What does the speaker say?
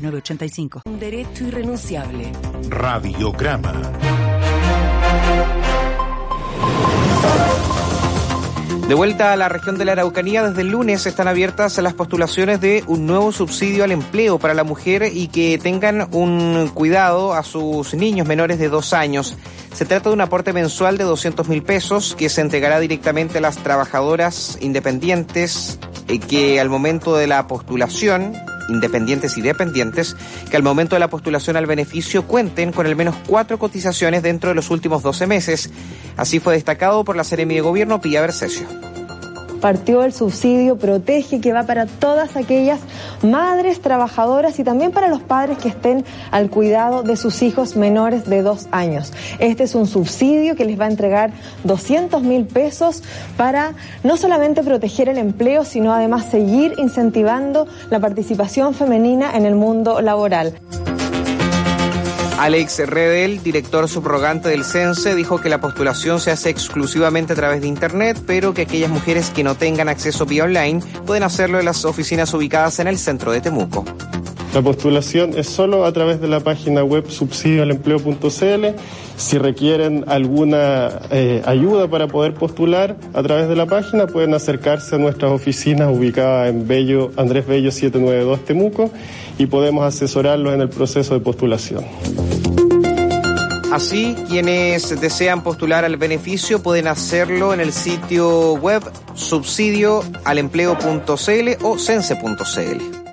906985. Un derecho irrenunciable. Radiograma. De vuelta a la región de la Araucanía, desde el lunes están abiertas las postulaciones de un nuevo subsidio al empleo para la mujer y que tengan un cuidado a sus niños menores de dos años. Se trata de un aporte mensual de 200 mil pesos que se entregará directamente a las trabajadoras independientes eh, que al momento de la postulación independientes y dependientes que al momento de la postulación al beneficio cuenten con al menos cuatro cotizaciones dentro de los últimos 12 meses. Así fue destacado por la Seremi de Gobierno Pía Versesio partió el subsidio Protege que va para todas aquellas madres trabajadoras y también para los padres que estén al cuidado de sus hijos menores de dos años. Este es un subsidio que les va a entregar 200 mil pesos para no solamente proteger el empleo, sino además seguir incentivando la participación femenina en el mundo laboral. Alex Redel, director subrogante del CENSE, dijo que la postulación se hace exclusivamente a través de Internet, pero que aquellas mujeres que no tengan acceso vía online pueden hacerlo en las oficinas ubicadas en el centro de Temuco. La postulación es solo a través de la página web subsidioalempleo.cl. Si requieren alguna eh, ayuda para poder postular a través de la página, pueden acercarse a nuestras oficinas ubicadas en Bello, Andrés Bello 792 Temuco y podemos asesorarlos en el proceso de postulación. Así, quienes desean postular al beneficio pueden hacerlo en el sitio web subsidioalempleo.cl o sense.cl.